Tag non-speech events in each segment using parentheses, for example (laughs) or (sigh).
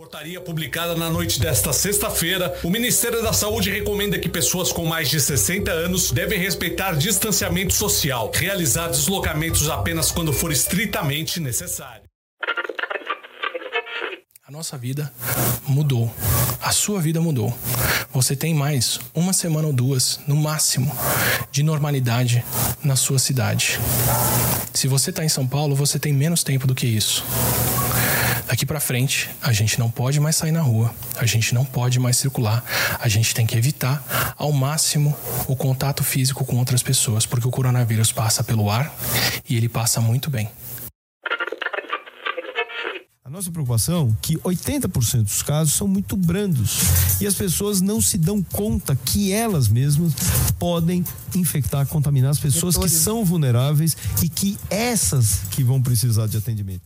portaria publicada na noite desta sexta-feira, o Ministério da Saúde recomenda que pessoas com mais de 60 anos devem respeitar distanciamento social, realizar deslocamentos apenas quando for estritamente necessário. A nossa vida mudou. A sua vida mudou. Você tem mais uma semana ou duas, no máximo, de normalidade na sua cidade. Se você está em São Paulo, você tem menos tempo do que isso. Daqui para frente, a gente não pode mais sair na rua, a gente não pode mais circular, a gente tem que evitar ao máximo o contato físico com outras pessoas, porque o coronavírus passa pelo ar e ele passa muito bem. A nossa preocupação é que 80% dos casos são muito brandos e as pessoas não se dão conta que elas mesmas podem infectar, contaminar as pessoas que são vulneráveis e que essas que vão precisar de atendimento.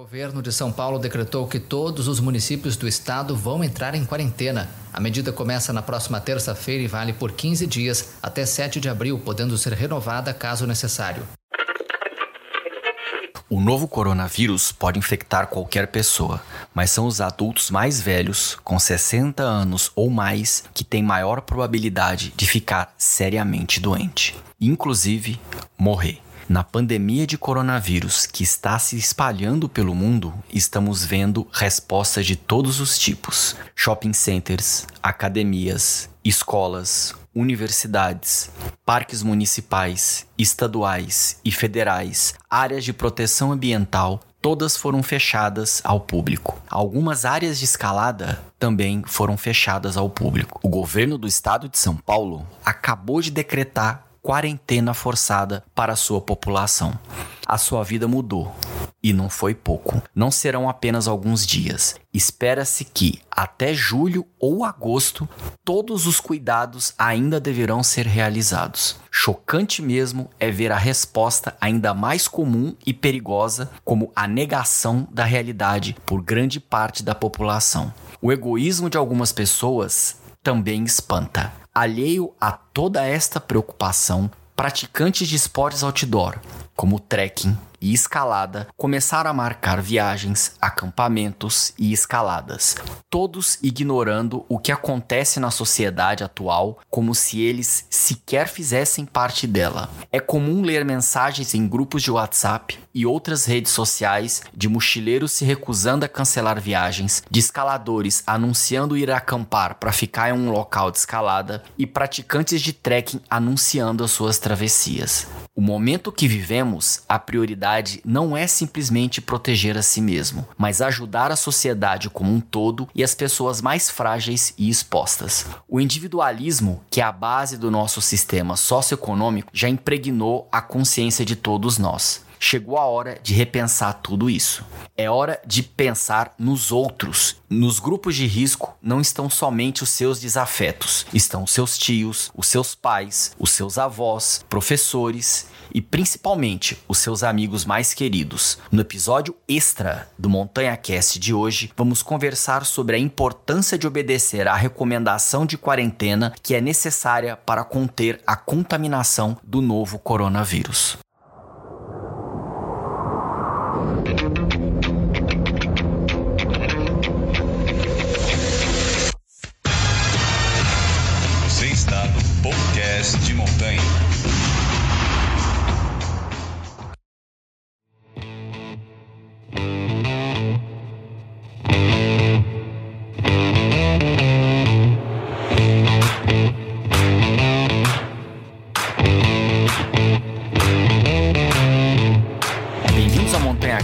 O governo de São Paulo decretou que todos os municípios do estado vão entrar em quarentena. A medida começa na próxima terça-feira e vale por 15 dias até 7 de abril, podendo ser renovada caso necessário. O novo coronavírus pode infectar qualquer pessoa, mas são os adultos mais velhos, com 60 anos ou mais, que têm maior probabilidade de ficar seriamente doente, inclusive morrer. Na pandemia de coronavírus que está se espalhando pelo mundo, estamos vendo respostas de todos os tipos: shopping centers, academias, escolas, universidades, parques municipais, estaduais e federais, áreas de proteção ambiental, todas foram fechadas ao público. Algumas áreas de escalada também foram fechadas ao público. O governo do estado de São Paulo acabou de decretar quarentena forçada para sua população. A sua vida mudou. E não foi pouco. Não serão apenas alguns dias. Espera-se que, até julho ou agosto, todos os cuidados ainda deverão ser realizados. Chocante mesmo é ver a resposta ainda mais comum e perigosa como a negação da realidade por grande parte da população. O egoísmo de algumas pessoas também espanta. Alheio a toda esta preocupação, praticantes de esportes outdoor, como trekking, e escalada começaram a marcar viagens, acampamentos e escaladas, todos ignorando o que acontece na sociedade atual como se eles sequer fizessem parte dela. É comum ler mensagens em grupos de WhatsApp e outras redes sociais de mochileiros se recusando a cancelar viagens, de escaladores anunciando ir acampar para ficar em um local de escalada e praticantes de trekking anunciando as suas travessias. O momento que vivemos, a prioridade não é simplesmente proteger a si mesmo, mas ajudar a sociedade como um todo e as pessoas mais frágeis e expostas. O individualismo, que é a base do nosso sistema socioeconômico, já impregnou a consciência de todos nós. Chegou a hora de repensar tudo isso. É hora de pensar nos outros. Nos grupos de risco não estão somente os seus desafetos, estão os seus tios, os seus pais, os seus avós, professores e principalmente os seus amigos mais queridos. No episódio extra do Montanha Cast de hoje, vamos conversar sobre a importância de obedecer à recomendação de quarentena que é necessária para conter a contaminação do novo coronavírus. De montanha.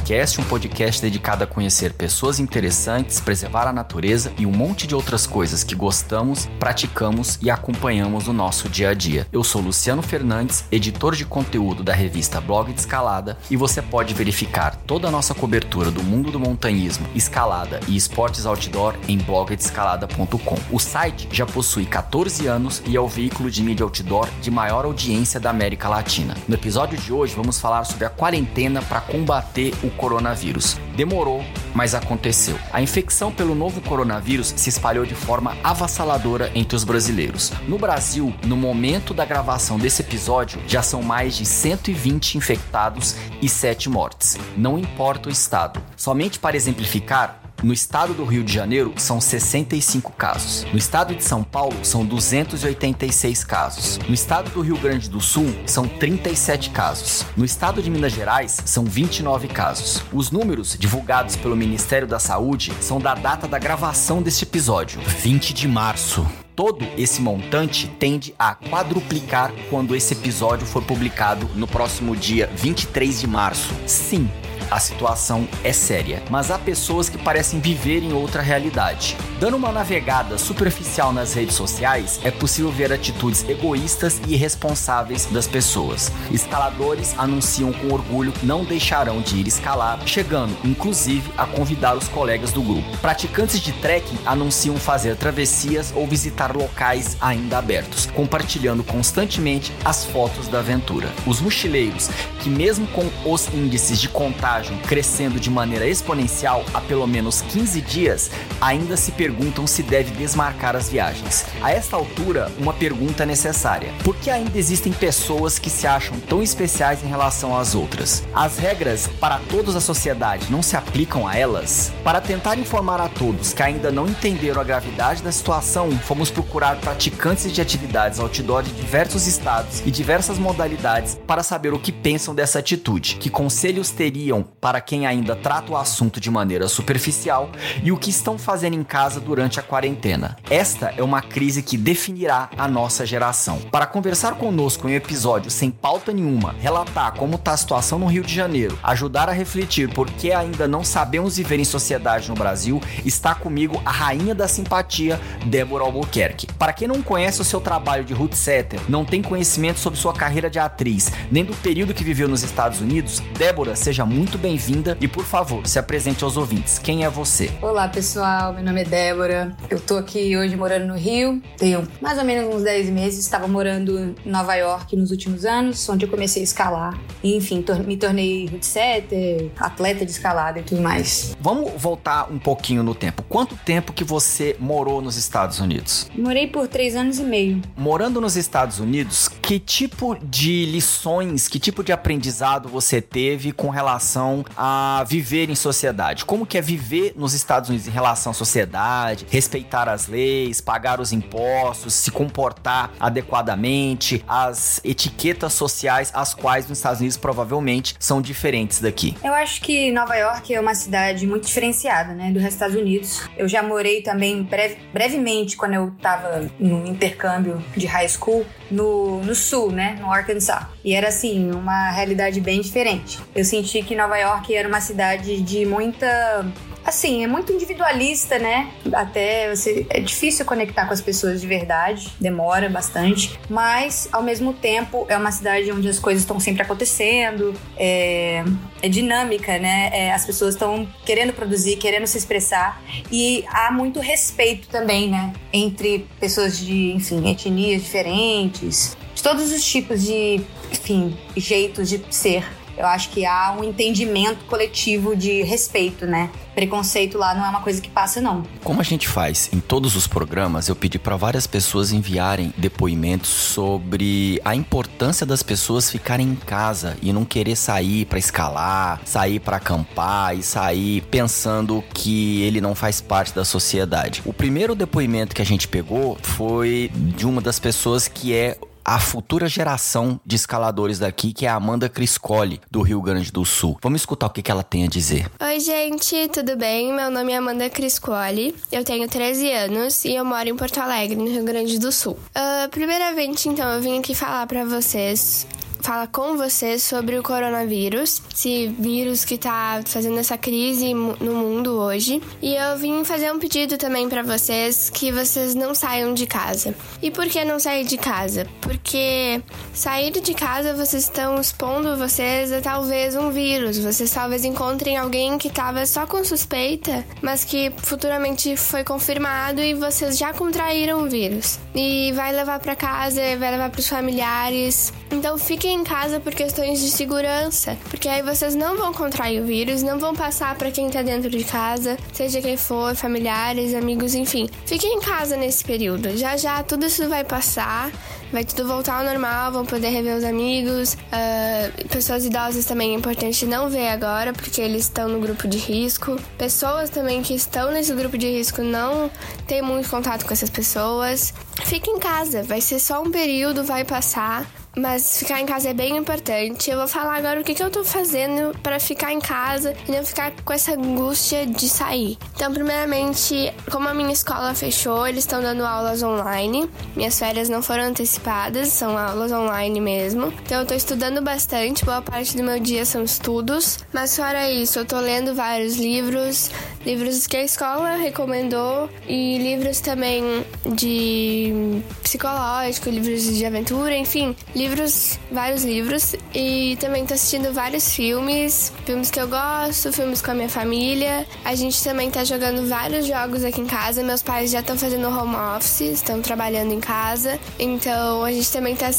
Ao Montanha Cast, um podcast dedicado a conhecer pessoas interessantes, preservar a natureza e um monte de outras coisas que gostamos, praticamos e acompanhamos no nosso dia a dia. Eu sou Luciano Fernandes, editor de conteúdo da revista Blog de Escalada, e você pode verificar toda a nossa cobertura do mundo do montanhismo, escalada e esportes outdoor em blogdescalada.com. O site já possui 14 anos e é o veículo de mídia outdoor de maior audiência da América Latina. No episódio de hoje vamos falar sobre a quarentena para combater o coronavírus. Demorou, mas aconteceu. A infecção pelo novo coronavírus se espalhou de forma avassaladora entre os brasileiros. No Brasil, no momento da gravação desse episódio, já são mais de 120 infectados e 7 mortes. Não importa o estado. Somente para exemplificar, no estado do Rio de Janeiro, são 65 casos. No estado de São Paulo, são 286 casos. No estado do Rio Grande do Sul, são 37 casos. No estado de Minas Gerais, são 29 casos. Os números divulgados pelo Ministério da Saúde são da data da gravação deste episódio, 20 de março. Todo esse montante tende a quadruplicar quando esse episódio for publicado no próximo dia 23 de março. Sim, a situação é séria, mas há pessoas que parecem viver em outra realidade. Dando uma navegada superficial nas redes sociais, é possível ver atitudes egoístas e irresponsáveis das pessoas. Escaladores anunciam com orgulho que não deixarão de ir escalar, chegando inclusive a convidar os colegas do grupo. Praticantes de trekking anunciam fazer travessias ou visitar locais ainda abertos, compartilhando constantemente as fotos da aventura. Os mochileiros, que mesmo com os índices de contágio crescendo de maneira exponencial há pelo menos 15 dias, ainda se perguntam se deve desmarcar as viagens. A esta altura, uma pergunta é necessária: por que ainda existem pessoas que se acham tão especiais em relação às outras? As regras para toda a sociedade não se aplicam a elas? Para tentar informar a todos que ainda não entenderam a gravidade da situação, fomos procurar praticantes de atividades outdoor de diversos estados e diversas modalidades para saber o que pensam dessa atitude, que conselhos teriam para quem ainda trata o assunto de maneira superficial e o que estão fazendo em casa durante a quarentena. Esta é uma crise que definirá a nossa geração. Para conversar conosco em um episódio sem pauta nenhuma, relatar como está a situação no Rio de Janeiro, ajudar a refletir por que ainda não sabemos viver em sociedade no Brasil, está comigo a rainha da simpatia, Débora Albuquerque. Para quem não conhece o seu trabalho de Ruth Setter, não tem conhecimento sobre sua carreira de atriz, nem do período que viveu nos Estados Unidos, Débora, seja muito bem-vinda e, por favor, se apresente aos ouvintes. Quem é você? Olá, pessoal. Meu nome é Débora. Eu tô aqui hoje morando no Rio. Tenho mais ou menos uns 10 meses. Estava morando em Nova York nos últimos anos, onde eu comecei a escalar. E, enfim, tor me tornei setter, atleta de escalada e tudo mais. Vamos voltar um pouquinho no tempo. Quanto tempo que você morou nos Estados Unidos? Morei por três anos e meio. Morando nos Estados Unidos, que tipo de lições, que tipo de aprendizado você teve com relação a viver em sociedade? Como que é viver nos Estados Unidos em relação à sociedade, respeitar as leis, pagar os impostos, se comportar adequadamente, as etiquetas sociais, as quais nos Estados Unidos provavelmente são diferentes daqui? Eu acho que Nova York é uma cidade muito diferenciada, né, do resto dos Estados Unidos. Eu já morei também breve, brevemente quando eu estava no intercâmbio de high school no, no sul, né, no Arkansas. E era assim, uma realidade bem diferente. Eu senti que Nova York era uma cidade de muita assim, é muito individualista, né? Até você é difícil conectar com as pessoas de verdade, demora bastante, mas ao mesmo tempo é uma cidade onde as coisas estão sempre acontecendo, é, é dinâmica, né? É, as pessoas estão querendo produzir, querendo se expressar e há muito respeito também, né? Entre pessoas de, enfim, etnias diferentes, de todos os tipos de, enfim, jeitos de ser. Eu acho que há um entendimento coletivo de respeito, né? Preconceito lá não é uma coisa que passa, não. Como a gente faz em todos os programas, eu pedi para várias pessoas enviarem depoimentos sobre a importância das pessoas ficarem em casa e não querer sair para escalar, sair para acampar e sair pensando que ele não faz parte da sociedade. O primeiro depoimento que a gente pegou foi de uma das pessoas que é a futura geração de escaladores daqui, que é a Amanda Criscoli, do Rio Grande do Sul. Vamos escutar o que, que ela tem a dizer. Oi, gente, tudo bem? Meu nome é Amanda Criscoli, eu tenho 13 anos e eu moro em Porto Alegre, no Rio Grande do Sul. Uh, primeiramente, então, eu vim aqui falar para vocês fala com você sobre o coronavírus, esse vírus que tá fazendo essa crise no mundo hoje. E eu vim fazer um pedido também para vocês que vocês não saiam de casa. E por que não sair de casa? Porque sair de casa vocês estão expondo vocês a talvez um vírus. Vocês talvez encontrem alguém que tava só com suspeita, mas que futuramente foi confirmado e vocês já contraíram o vírus. E vai levar para casa, vai levar para os familiares. Então fiquem em casa por questões de segurança, porque aí vocês não vão contrair o vírus, não vão passar para quem tá dentro de casa, seja quem for, familiares, amigos, enfim. Fiquem em casa nesse período. Já já tudo isso vai passar vai tudo voltar ao normal, vão poder rever os amigos. Uh, pessoas idosas também é importante não ver agora, porque eles estão no grupo de risco. Pessoas também que estão nesse grupo de risco não tem muito contato com essas pessoas. Fique em casa, vai ser só um período, vai passar mas ficar em casa é bem importante. Eu vou falar agora o que, que eu tô fazendo para ficar em casa e não ficar com essa angústia de sair. Então, primeiramente, como a minha escola fechou, eles estão dando aulas online. Minhas férias não foram antecipadas, são aulas online mesmo. Então, eu tô estudando bastante, boa parte do meu dia são estudos. Mas fora isso, eu tô lendo vários livros, livros que a escola recomendou e livros também de psicológico, livros de aventura, enfim, livros livros, vários livros e também tô assistindo vários filmes, filmes que eu gosto, filmes com a minha família. A gente também tá jogando vários jogos aqui em casa. Meus pais já estão fazendo home office, estão trabalhando em casa. Então a gente também tá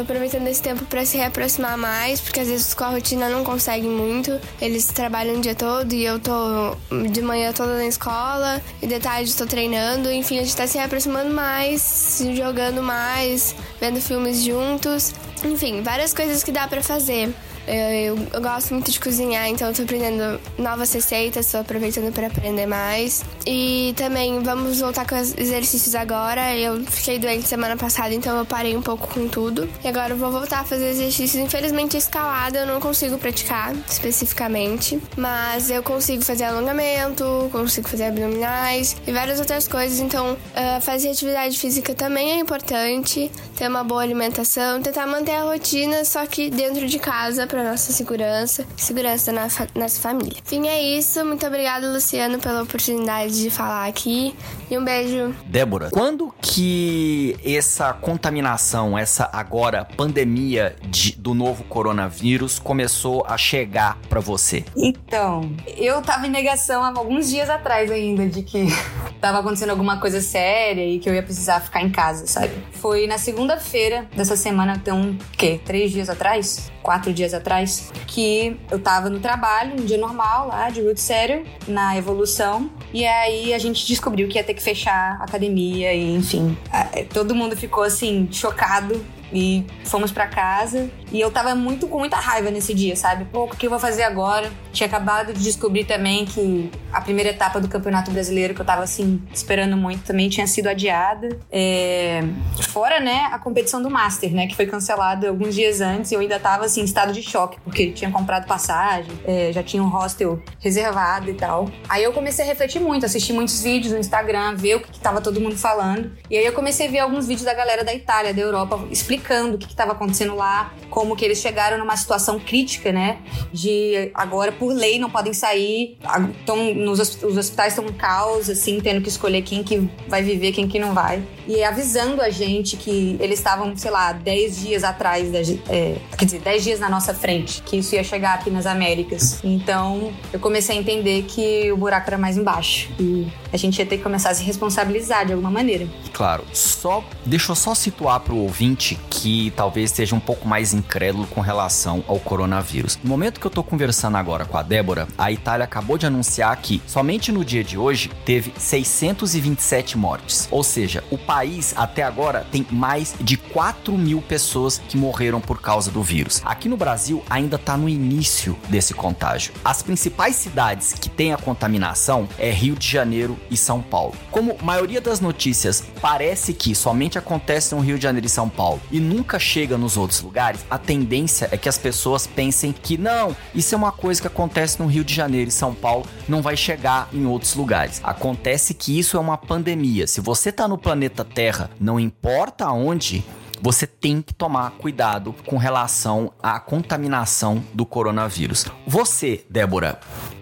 aproveitando esse tempo para se reaproximar mais, porque às vezes com a rotina não conseguem muito. Eles trabalham o dia todo e eu tô de manhã toda na escola e de tarde estou treinando. Enfim, a gente tá se reaproximando mais, jogando mais, vendo filmes juntos. Enfim, várias coisas que dá para fazer. Eu, eu, eu, gosto muito de cozinhar, então eu tô aprendendo novas receitas, tô aproveitando para aprender mais. E também vamos voltar com os exercícios agora. Eu fiquei doente semana passada, então eu parei um pouco com tudo. E agora eu vou voltar a fazer exercícios. Infelizmente, escalada eu não consigo praticar especificamente, mas eu consigo fazer alongamento, consigo fazer abdominais e várias outras coisas. Então, uh, fazer atividade física também é importante, ter uma boa alimentação, tentar manter a rotina, só que dentro de casa para nossa segurança segurança da nossa família. Enfim, é isso. Muito obrigada, Luciano, pela oportunidade de falar aqui. E um beijo. Débora, quando que essa contaminação, essa agora pandemia de, do novo coronavírus começou a chegar para você? Então, eu tava em negação há alguns dias atrás ainda de que (laughs) tava acontecendo alguma coisa séria e que eu ia precisar ficar em casa, sabe? Foi na segunda-feira dessa semana, então, quê? Três dias atrás? Quatro dias atrás? Que eu tava no trabalho, um dia normal lá, de root sério, na evolução. E aí a gente descobriu que ia ter que fechar a academia e, enfim, todo mundo ficou assim, chocado e fomos para casa. E eu tava muito com muita raiva nesse dia, sabe? Pô, o que eu vou fazer agora? Tinha acabado de descobrir também que a primeira etapa do Campeonato Brasileiro, que eu tava assim, esperando muito, também tinha sido adiada. É... Fora, né, a competição do Master, né, que foi cancelada alguns dias antes e eu ainda tava assim, em estado de choque, porque tinha comprado passagem, é, já tinha um hostel reservado e tal. Aí eu comecei a refletir muito, assistir muitos vídeos no Instagram, ver o que, que tava todo mundo falando. E aí eu comecei a ver alguns vídeos da galera da Itália, da Europa, explicando o que, que tava acontecendo lá, como que eles chegaram numa situação crítica, né? De agora, por lei, não podem sair. Então, nos, os hospitais estão um caos, assim, tendo que escolher quem que vai viver, quem que não vai. E avisando a gente que eles estavam, sei lá, 10 dias atrás, da, é, quer dizer, 10 dias na nossa frente, que isso ia chegar aqui nas Américas. Então, eu comecei a entender que o buraco era mais embaixo. E a gente ia ter que começar a se responsabilizar de alguma maneira. Claro, só deixa eu só situar para o ouvinte que talvez esteja um pouco mais incrédulo com relação ao coronavírus. No momento que eu tô conversando agora com a Débora, a Itália acabou de anunciar que somente no dia de hoje teve 627 mortes. Ou seja, o país até agora tem mais de 4 mil pessoas que morreram por causa do vírus. Aqui no Brasil ainda está no início desse contágio. As principais cidades que têm a contaminação é Rio de Janeiro e São Paulo. Como a maioria das notícias parece que somente acontece no Rio de Janeiro e São Paulo e nunca chega nos outros lugares, a tendência é que as pessoas pensem que não, isso é uma coisa que acontece no Rio de Janeiro e São Paulo, não vai chegar em outros lugares. Acontece que isso é uma pandemia. Se você está no planeta Terra, não importa onde, você tem que tomar cuidado com relação à contaminação do coronavírus. Você, Débora,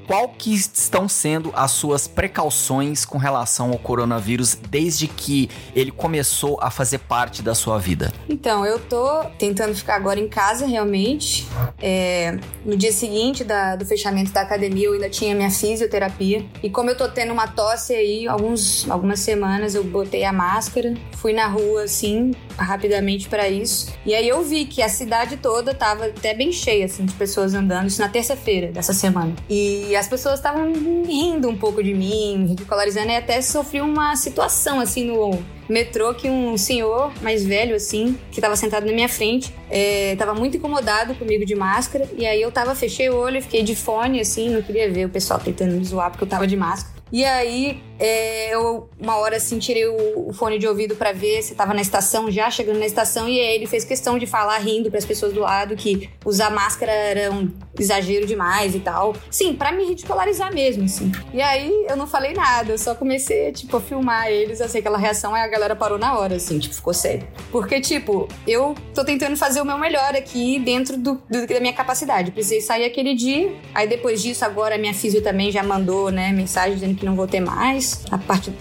qual que estão sendo as suas precauções com relação ao coronavírus desde que ele começou a fazer parte da sua vida? Então, eu tô tentando ficar agora em casa realmente. É, no dia seguinte da, do fechamento da academia, eu ainda tinha minha fisioterapia. E como eu tô tendo uma tosse aí, alguns, algumas semanas eu botei a máscara, fui na rua assim, rapidamente para isso. E aí eu vi que a cidade toda tava até bem cheia assim de pessoas andando, isso na terça-feira dessa semana. E as pessoas estavam rindo um pouco de mim, ridicularizando e até sofri uma situação assim no metrô que um senhor mais velho, assim, que tava sentado na minha frente, é, tava muito incomodado comigo de máscara. E aí eu tava, fechei o olho, fiquei de fone, assim, não queria ver o pessoal tentando me zoar porque eu tava de máscara. E aí, é, eu, uma hora assim, tirei o, o fone de ouvido para ver se tava na estação, já chegando na estação, e aí ele fez questão de falar rindo para as pessoas do lado que usar máscara era um exagero demais e tal. Sim, para me ridicularizar mesmo, assim. E aí eu não falei nada, eu só comecei, tipo, a filmar eles, assim, aquela reação, aí a galera parou na hora, assim, tipo, ficou sério. Porque, tipo, eu tô tentando fazer o meu melhor aqui dentro do, do da minha capacidade. Precisei sair aquele dia, aí depois disso, agora minha física também já mandou, né, mensagem dizendo que não vou ter mais a partir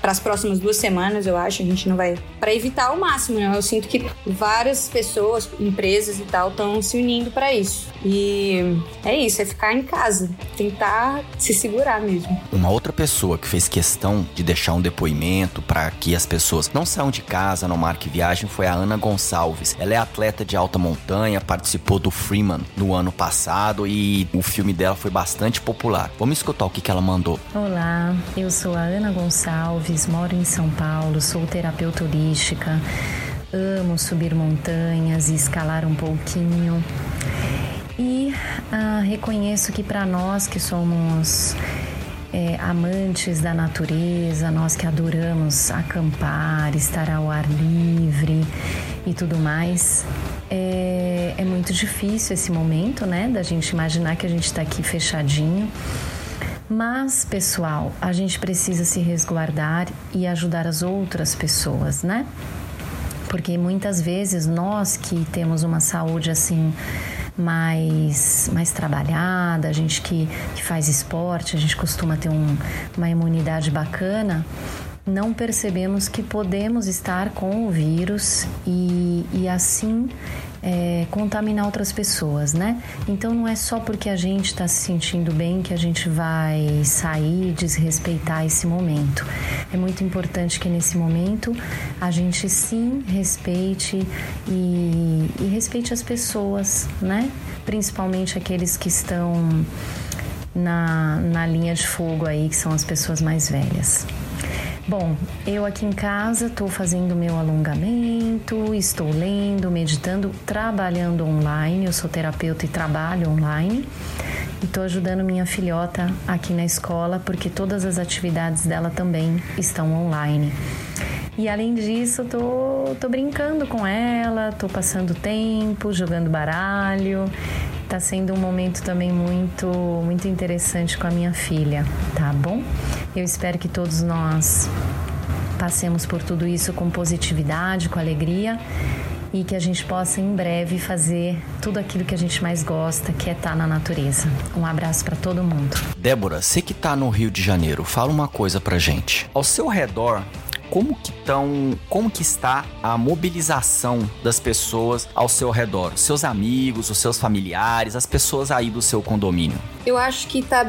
para as próximas duas semanas, eu acho. A gente não vai. Para evitar ao máximo, né? Eu sinto que várias pessoas, empresas e tal, estão se unindo para isso. E é isso, é ficar em casa, tentar se segurar mesmo. Uma outra pessoa que fez questão de deixar um depoimento para que as pessoas não saiam de casa, não marquem viagem, foi a Ana Gonçalves. Ela é atleta de alta montanha, participou do Freeman no ano passado e o filme dela foi bastante popular. Vamos escutar o que, que ela mandou. Olá, eu sou a Ana Gonçalves, moro em São Paulo, sou terapeuta holística, amo subir montanhas e escalar um pouquinho. E ah, reconheço que para nós que somos é, amantes da natureza, nós que adoramos acampar, estar ao ar livre e tudo mais, é, é muito difícil esse momento, né? Da gente imaginar que a gente está aqui fechadinho mas, pessoal, a gente precisa se resguardar e ajudar as outras pessoas, né? Porque muitas vezes nós que temos uma saúde assim mais, mais trabalhada, a gente que, que faz esporte, a gente costuma ter um, uma imunidade bacana, não percebemos que podemos estar com o vírus e, e assim é, contaminar outras pessoas, né? Então não é só porque a gente está se sentindo bem que a gente vai sair e desrespeitar esse momento. É muito importante que nesse momento a gente sim respeite e, e respeite as pessoas, né? Principalmente aqueles que estão na, na linha de fogo aí, que são as pessoas mais velhas. Bom, eu aqui em casa estou fazendo meu alongamento, estou lendo, meditando, trabalhando online. Eu sou terapeuta e trabalho online. E estou ajudando minha filhota aqui na escola porque todas as atividades dela também estão online. E além disso, tô, tô brincando com ela, tô passando tempo, jogando baralho. Tá sendo um momento também muito, muito interessante com a minha filha, tá bom? Eu espero que todos nós passemos por tudo isso com positividade, com alegria e que a gente possa em breve fazer tudo aquilo que a gente mais gosta, que é estar tá na natureza. Um abraço para todo mundo. Débora, você que tá no Rio de Janeiro, fala uma coisa pra gente. Ao seu redor, como que estão, como que está a mobilização das pessoas ao seu redor, seus amigos, os seus familiares, as pessoas aí do seu condomínio? Eu acho que tá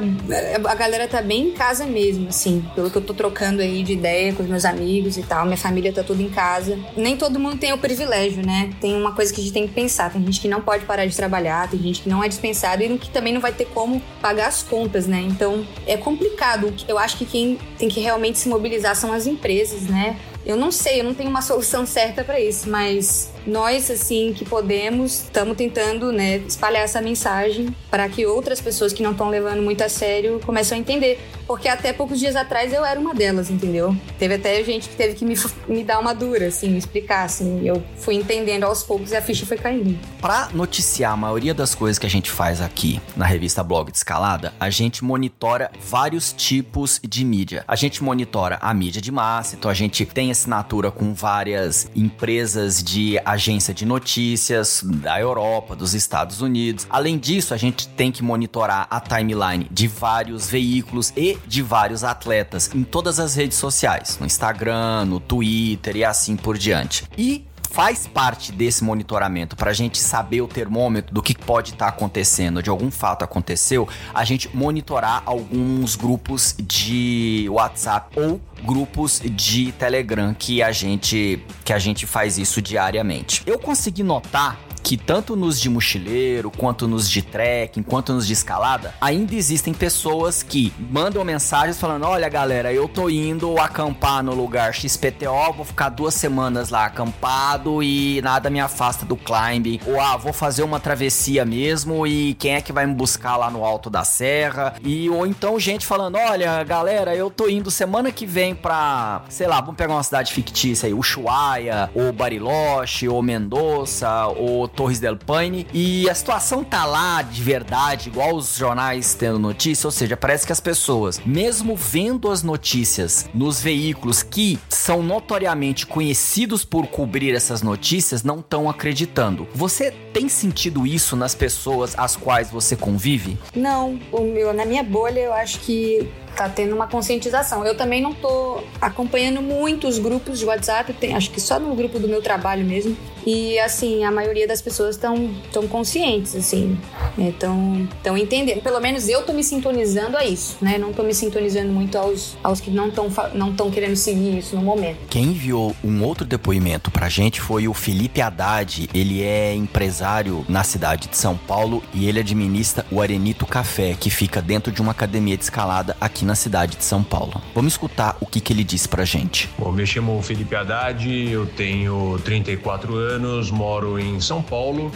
a galera tá bem em casa mesmo, assim, pelo que eu tô trocando aí de ideia com os meus amigos e tal, minha família tá tudo em casa. Nem todo mundo tem o privilégio, né? Tem uma coisa que a gente tem que pensar, tem gente que não pode parar de trabalhar, tem gente que não é dispensado e que também não vai ter como pagar as contas, né? Então, é complicado. Eu acho que quem tem que realmente se mobilizar são as empresas, né? Eu não sei, eu não tenho uma solução certa para isso, mas nós, assim, que podemos, estamos tentando, né, espalhar essa mensagem para que outras pessoas que não estão levando muito a sério comecem a entender. Porque até poucos dias atrás eu era uma delas, entendeu? Teve até gente que teve que me, me dar uma dura, assim, me explicar, assim. Eu fui entendendo aos poucos e a ficha foi caindo. Para noticiar a maioria das coisas que a gente faz aqui na revista Blog de Escalada, a gente monitora vários tipos de mídia. A gente monitora a mídia de massa, então a gente tem assinatura com várias empresas de agência de notícias da Europa, dos Estados Unidos. Além disso, a gente tem que monitorar a timeline de vários veículos e de vários atletas em todas as redes sociais, no Instagram, no Twitter e assim por diante. E faz parte desse monitoramento para a gente saber o termômetro do que pode estar tá acontecendo, de algum fato aconteceu, a gente monitorar alguns grupos de WhatsApp ou grupos de Telegram que a gente que a gente faz isso diariamente. Eu consegui notar que tanto nos de mochileiro, quanto nos de trekking, quanto nos de escalada, ainda existem pessoas que mandam mensagens falando: olha galera, eu tô indo acampar no lugar XPTO, vou ficar duas semanas lá acampado e nada me afasta do climb. Ou ah, vou fazer uma travessia mesmo e quem é que vai me buscar lá no alto da serra? E ou então gente falando: olha galera, eu tô indo semana que vem pra, sei lá, vamos pegar uma cidade fictícia aí, Ushuaia, ou Bariloche, ou Mendoza, ou Torres del Paine e a situação tá lá de verdade, igual os jornais tendo notícia, ou seja, parece que as pessoas, mesmo vendo as notícias nos veículos que são notoriamente conhecidos por cobrir essas notícias, não estão acreditando. Você tem sentido isso nas pessoas às quais você convive? Não, o meu, na minha bolha eu acho que tá tendo uma conscientização. Eu também não tô acompanhando muito os grupos de WhatsApp, tem, acho que só no grupo do meu trabalho mesmo. E assim, a maioria das pessoas estão tão conscientes, assim, estão né? tão entendendo. Pelo menos eu tô me sintonizando a isso, né? Não tô me sintonizando muito aos, aos que não estão não tão querendo seguir isso no momento. Quem enviou um outro depoimento pra gente foi o Felipe Haddad. Ele é empresário na cidade de São Paulo e ele administra o Arenito Café, que fica dentro de uma academia de escalada aqui na cidade de São Paulo. Vamos escutar o que, que ele disse pra gente. Bom, me chamo Felipe Haddad, eu tenho 34 anos anos, moro em São Paulo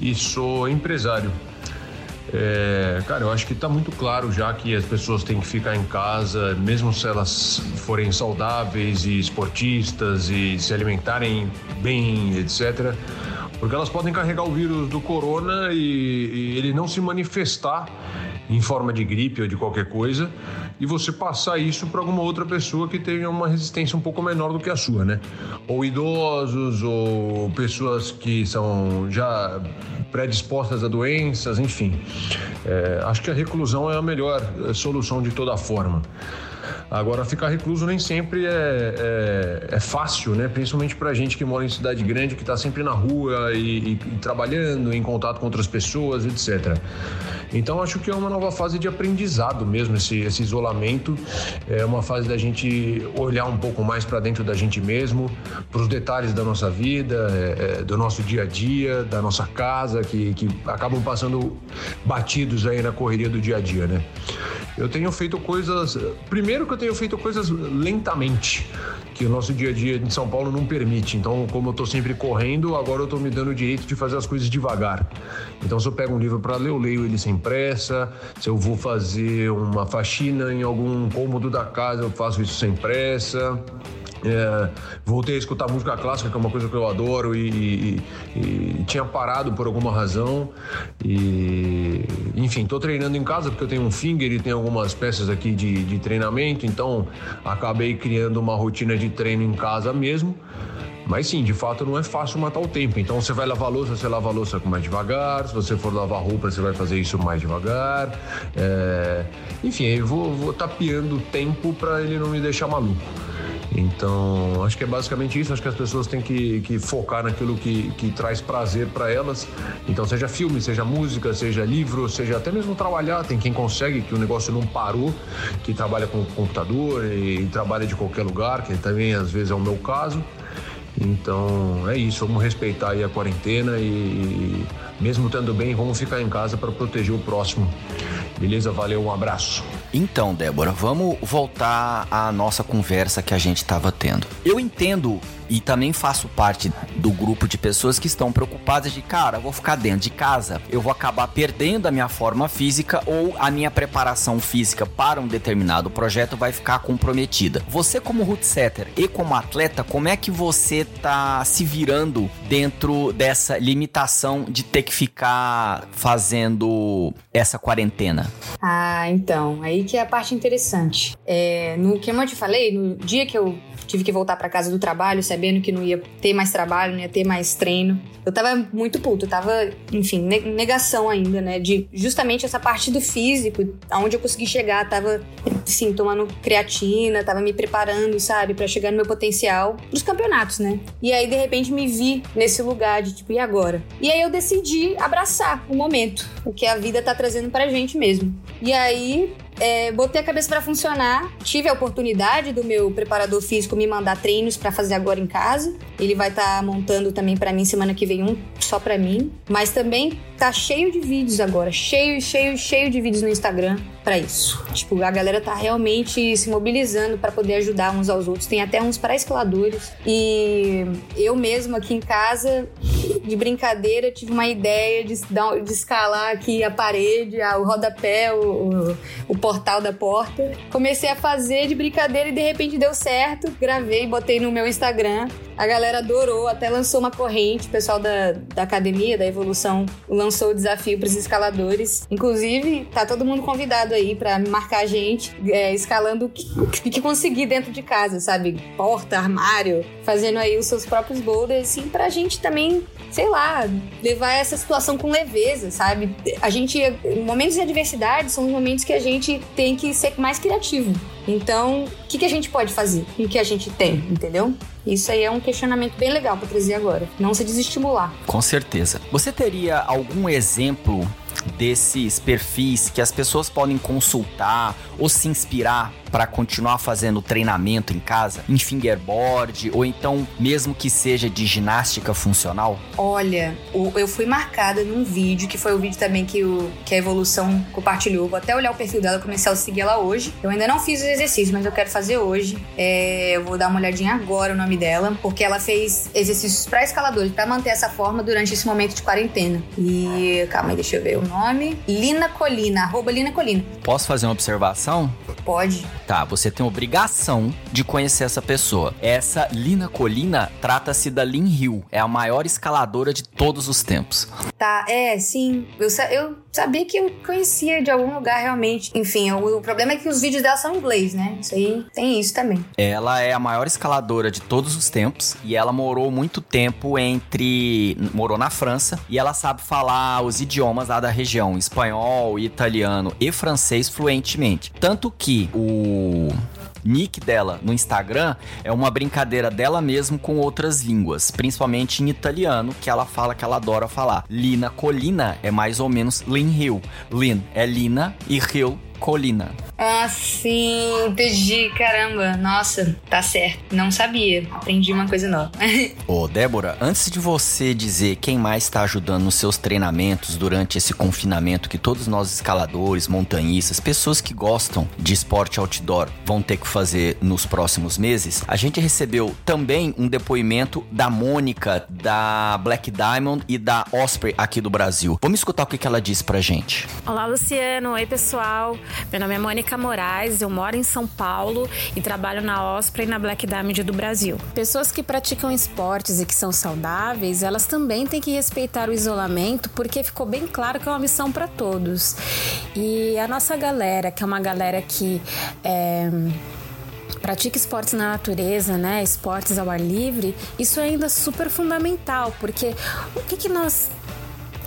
e sou empresário. É, cara, eu acho que está muito claro já que as pessoas têm que ficar em casa, mesmo se elas forem saudáveis e esportistas e se alimentarem bem, etc. Porque elas podem carregar o vírus do corona e, e ele não se manifestar em forma de gripe ou de qualquer coisa, e você passar isso para alguma outra pessoa que tenha uma resistência um pouco menor do que a sua, né? Ou idosos, ou pessoas que são já predispostas a doenças, enfim. É, acho que a reclusão é a melhor solução de toda forma. Agora, ficar recluso nem sempre é, é, é fácil, né? Principalmente pra gente que mora em cidade grande, que tá sempre na rua e, e, e trabalhando, em contato com outras pessoas, etc. Então acho que é uma nova fase de aprendizado mesmo esse, esse isolamento, é uma fase da gente olhar um pouco mais para dentro da gente mesmo, para os detalhes da nossa vida, é, é, do nosso dia a dia, da nossa casa, que, que acabam passando batidos aí na correria do dia a dia, né? Eu tenho feito coisas. Primeiro que eu tenho feito coisas lentamente, que o nosso dia a dia em São Paulo não permite. Então, como eu tô sempre correndo, agora eu tô me dando o direito de fazer as coisas devagar. Então, se eu pego um livro para ler, eu leio ele sem pressa. Se eu vou fazer uma faxina em algum cômodo da casa, eu faço isso sem pressa. É, voltei a escutar música clássica, que é uma coisa que eu adoro, e, e, e tinha parado por alguma razão. E, enfim, estou treinando em casa porque eu tenho um finger e tem algumas peças aqui de, de treinamento, então acabei criando uma rotina de treino em casa mesmo. Mas sim, de fato não é fácil matar o tempo. Então você vai lavar louça, você lava louça mais devagar. Se você for lavar roupa, você vai fazer isso mais devagar. É... Enfim, eu vou, vou tapeando o tempo para ele não me deixar maluco. Então, acho que é basicamente isso. Acho que as pessoas têm que, que focar naquilo que, que traz prazer para elas. Então, seja filme, seja música, seja livro, seja até mesmo trabalhar. Tem quem consegue, que o negócio não parou, que trabalha com computador e, e trabalha de qualquer lugar, que também às vezes é o meu caso. Então é isso, vamos respeitar aí a quarentena e, mesmo estando bem, vamos ficar em casa para proteger o próximo. Beleza? Valeu, um abraço. Então, Débora, vamos voltar à nossa conversa que a gente estava tendo. Eu entendo e também faço parte do grupo de pessoas que estão preocupadas de, cara, vou ficar dentro de casa, eu vou acabar perdendo a minha forma física ou a minha preparação física para um determinado projeto vai ficar comprometida. Você como root setter e como atleta, como é que você tá se virando dentro dessa limitação de ter que ficar fazendo essa quarentena? Ah, então, aí que é a parte interessante. É, no que eu te falei, no dia que eu tive que voltar para casa do trabalho, sabendo que não ia ter mais trabalho, não ia ter mais treino. Eu tava muito puto, eu tava, enfim, negação ainda, né? De justamente essa parte do físico, aonde eu consegui chegar, tava, assim, tomando creatina, tava me preparando, sabe, para chegar no meu potencial dos campeonatos, né? E aí, de repente, me vi nesse lugar de tipo, e agora? E aí eu decidi abraçar o momento, o que a vida tá trazendo pra gente mesmo. E aí, é, botei a cabeça para funcionar. Tive a oportunidade do meu preparador físico me mandar treinos para fazer agora em casa. Ele vai estar tá montando também para mim semana que vem um só para mim. Mas também tá cheio de vídeos agora, cheio, cheio, cheio de vídeos no Instagram para isso. Tipo, a galera tá realmente se mobilizando para poder ajudar uns aos outros. Tem até uns para escaladores. E eu mesmo aqui em casa, de brincadeira, tive uma ideia de, de escalar aqui a parede, o rodapé, o, o, o portal da porta. Comecei a fazer de brincadeira e de repente deu certo. Gravei, botei no meu Instagram. A galera adorou, até lançou uma corrente. O pessoal da, da academia, da evolução, lançou o desafio para os escaladores. Inclusive, tá todo mundo convidado aí para marcar a gente, é, escalando o que, que conseguir dentro de casa, sabe? Porta, armário, fazendo aí os seus próprios boulders, assim, pra gente também sei lá, levar essa situação com leveza, sabe? A gente, momentos de adversidade são os momentos que a gente tem que ser mais criativo. Então, o que, que a gente pode fazer o que a gente tem, entendeu? Isso aí é um questionamento bem legal para trazer agora. Não se desestimular. Com certeza. Você teria algum exemplo desses perfis que as pessoas podem consultar ou se inspirar para continuar fazendo treinamento em casa, em fingerboard ou então mesmo que seja de ginástica funcional? Olha, eu fui marcada num vídeo que foi o vídeo também que, o, que a Evolução compartilhou. Vou até olhar o perfil dela, começar a seguir ela hoje. Eu ainda não fiz os exercícios, mas eu quero fazer hoje. É, eu vou dar uma olhadinha agora o nome dela, porque ela fez exercícios para escaladores para manter essa forma durante esse momento de quarentena. E calma aí, deixa eu ver o nome. Lina Colina, arroba Lina Colina. Posso fazer uma observação? Pode. Tá, você tem obrigação de conhecer essa pessoa. Essa Lina Colina trata-se da Lin Hill, é a maior escaladora de todos os tempos. Tá, é, sim. Eu, eu sabia que eu conhecia de algum lugar realmente. Enfim, o, o, problema é que os vídeos dela são em inglês, né? Isso aí tem isso também. Ela é a maior escaladora de todos os tempos e ela morou muito tempo entre. morou na França e ela sabe falar os idiomas lá da região: espanhol, italiano e francês fluentemente. Tanto que o nick dela no Instagram é uma brincadeira dela mesmo com outras línguas, principalmente em italiano, que ela fala que ela adora falar. Lina Colina é mais ou menos Lin Hill. Lin é Lina e Hill colina. Ah, sim, entendi. Caramba, nossa, tá certo. Não sabia. Aprendi uma coisa nova. (laughs) Ô, Débora, antes de você dizer quem mais está ajudando nos seus treinamentos durante esse confinamento que todos nós escaladores, montanhistas, pessoas que gostam de esporte outdoor vão ter que fazer nos próximos meses, a gente recebeu também um depoimento da Mônica, da Black Diamond e da Osprey aqui do Brasil. Vamos escutar o que ela disse pra gente. Olá, Luciano. Oi, pessoal. Meu nome é Mônica Moraes, eu moro em São Paulo e trabalho na Osprey e na Black Diamond do Brasil. Pessoas que praticam esportes e que são saudáveis, elas também têm que respeitar o isolamento, porque ficou bem claro que é uma missão para todos. E a nossa galera, que é uma galera que é, pratica esportes na natureza, né, esportes ao ar livre, isso é ainda super fundamental, porque o que, que nós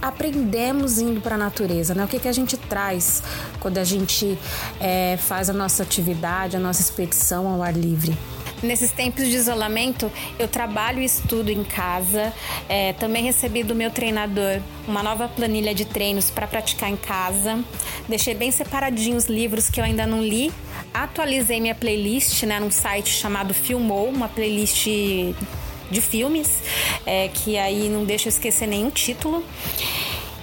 aprendemos indo para a natureza, né? O que, que a gente traz quando a gente é, faz a nossa atividade, a nossa expedição ao ar livre. Nesses tempos de isolamento, eu trabalho e estudo em casa. É, também recebi do meu treinador uma nova planilha de treinos para praticar em casa. Deixei bem separadinho os livros que eu ainda não li. Atualizei minha playlist né, num site chamado Filmou, uma playlist de filmes, é, que aí não deixa eu esquecer nenhum título.